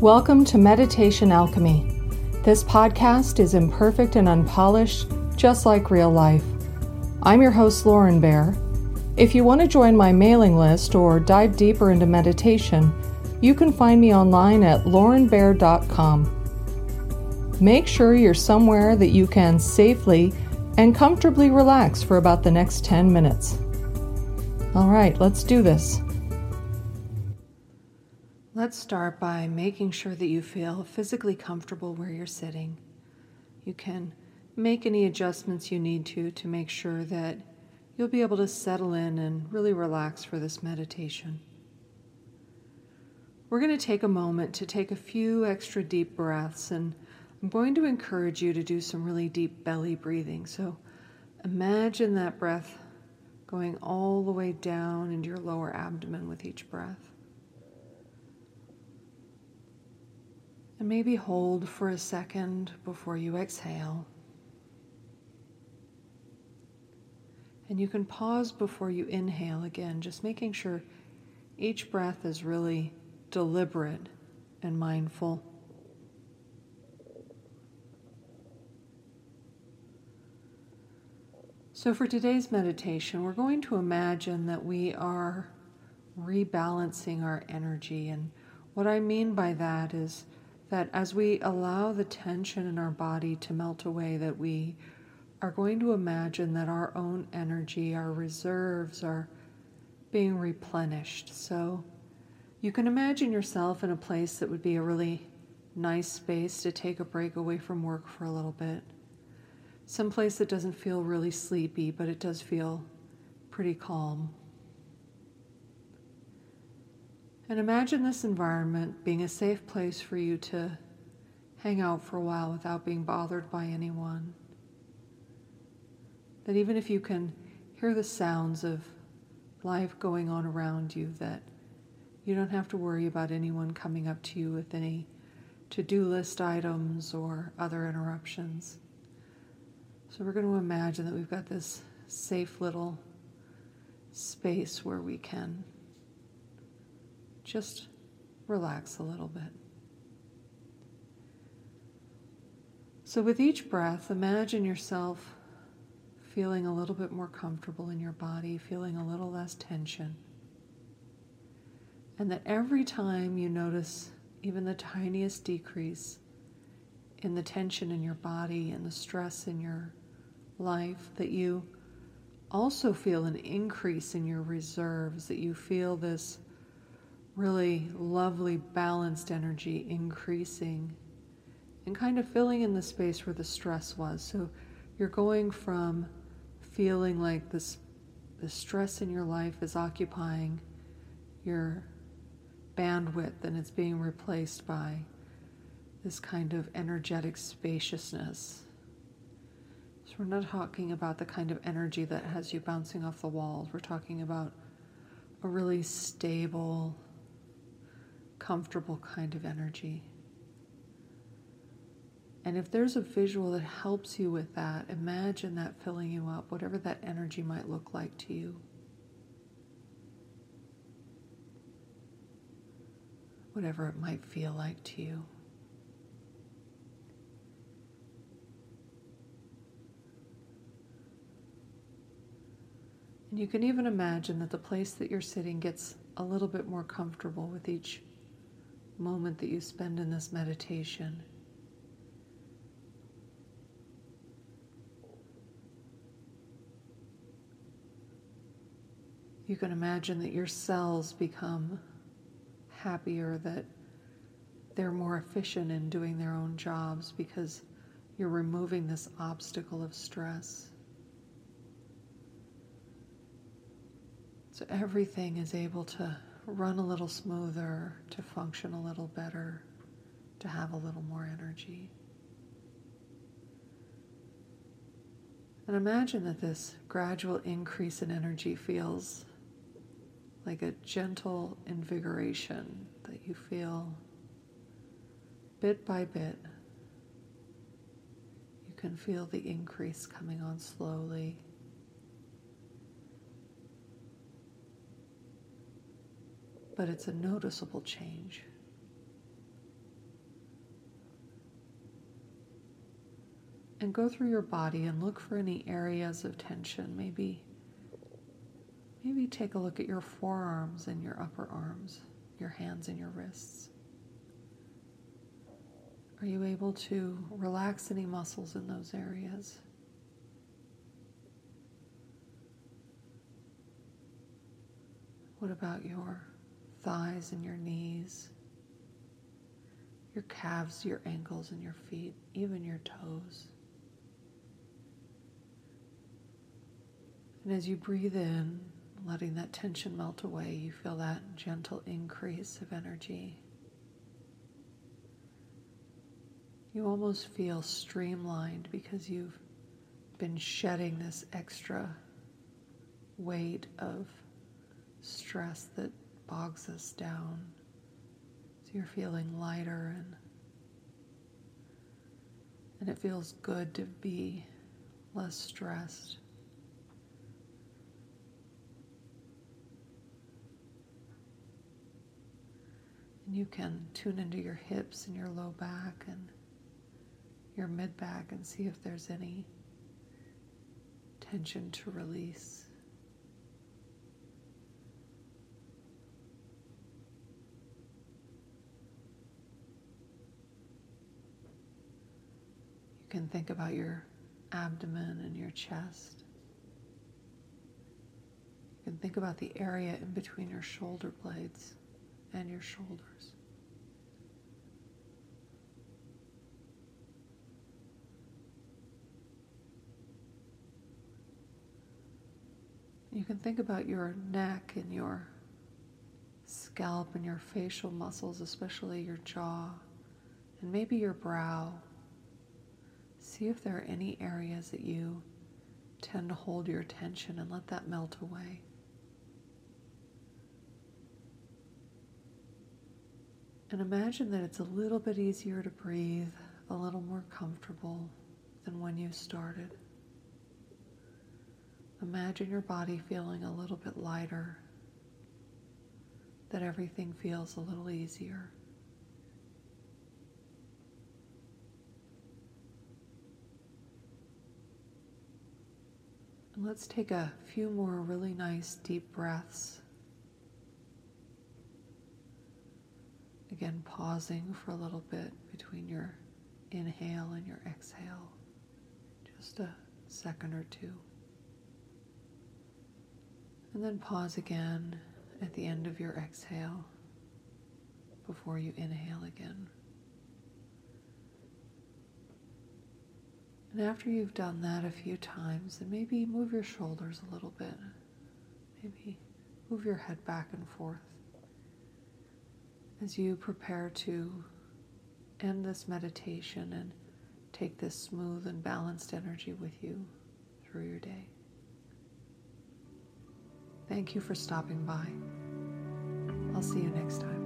Welcome to Meditation Alchemy. This podcast is imperfect and unpolished, just like real life. I'm your host, Lauren Bear. If you want to join my mailing list or dive deeper into meditation, you can find me online at laurenbear.com. Make sure you're somewhere that you can safely and comfortably relax for about the next 10 minutes. All right, let's do this. Let's start by making sure that you feel physically comfortable where you're sitting. You can make any adjustments you need to to make sure that you'll be able to settle in and really relax for this meditation. We're going to take a moment to take a few extra deep breaths, and I'm going to encourage you to do some really deep belly breathing. So imagine that breath going all the way down into your lower abdomen with each breath. And maybe hold for a second before you exhale. And you can pause before you inhale again, just making sure each breath is really deliberate and mindful. So, for today's meditation, we're going to imagine that we are rebalancing our energy. And what I mean by that is that as we allow the tension in our body to melt away, that we are going to imagine that our own energy, our reserves are being replenished. So you can imagine yourself in a place that would be a really nice space to take a break away from work for a little bit. Some place that doesn't feel really sleepy, but it does feel pretty calm. And imagine this environment being a safe place for you to hang out for a while without being bothered by anyone. That even if you can hear the sounds of life going on around you, that you don't have to worry about anyone coming up to you with any to do list items or other interruptions. So we're going to imagine that we've got this safe little space where we can just relax a little bit. So, with each breath, imagine yourself feeling a little bit more comfortable in your body, feeling a little less tension. And that every time you notice even the tiniest decrease in the tension in your body and the stress in your life, that you also feel an increase in your reserves, that you feel this really lovely, balanced energy increasing and kind of filling in the space where the stress was. So you're going from feeling like this the stress in your life is occupying your bandwidth and it's being replaced by this kind of energetic spaciousness. So we're not talking about the kind of energy that has you bouncing off the walls. We're talking about a really stable, comfortable kind of energy. And if there's a visual that helps you with that, imagine that filling you up, whatever that energy might look like to you. Whatever it might feel like to you. And you can even imagine that the place that you're sitting gets a little bit more comfortable with each moment that you spend in this meditation. You can imagine that your cells become happier, that they're more efficient in doing their own jobs because you're removing this obstacle of stress. So everything is able to run a little smoother, to function a little better, to have a little more energy. And imagine that this gradual increase in energy feels like a gentle invigoration that you feel bit by bit. You can feel the increase coming on slowly. but it's a noticeable change. And go through your body and look for any areas of tension. Maybe, maybe take a look at your forearms and your upper arms, your hands and your wrists. Are you able to relax any muscles in those areas? What about your thighs and your knees, your calves, your ankles, and your feet, even your toes? And as you breathe in, letting that tension melt away, you feel that gentle increase of energy. You almost feel streamlined because you've been shedding this extra weight of stress that bogs us down. So you're feeling lighter and and it feels good to be less stressed. And you can tune into your hips and your low back and your mid back and see if there's any tension to release. You can think about your abdomen and your chest. You can think about the area in between your shoulder blades and your shoulders. You can think about your neck and your scalp and your facial muscles, especially your jaw, and maybe your brow. See if there are any areas that you tend to hold your attention and let that melt away. And imagine that it's a little bit easier to breathe, a little more comfortable than when you started. Imagine your body feeling a little bit lighter, that everything feels a little easier. Let's take a few more really nice deep breaths. Again, pausing for a little bit between your inhale and your exhale, just a second or two. And then pause again at the end of your exhale before you inhale again. And after you've done that a few times, then maybe move your shoulders a little bit. Maybe move your head back and forth as you prepare to end this meditation and take this smooth and balanced energy with you through your day. Thank you for stopping by. I'll see you next time.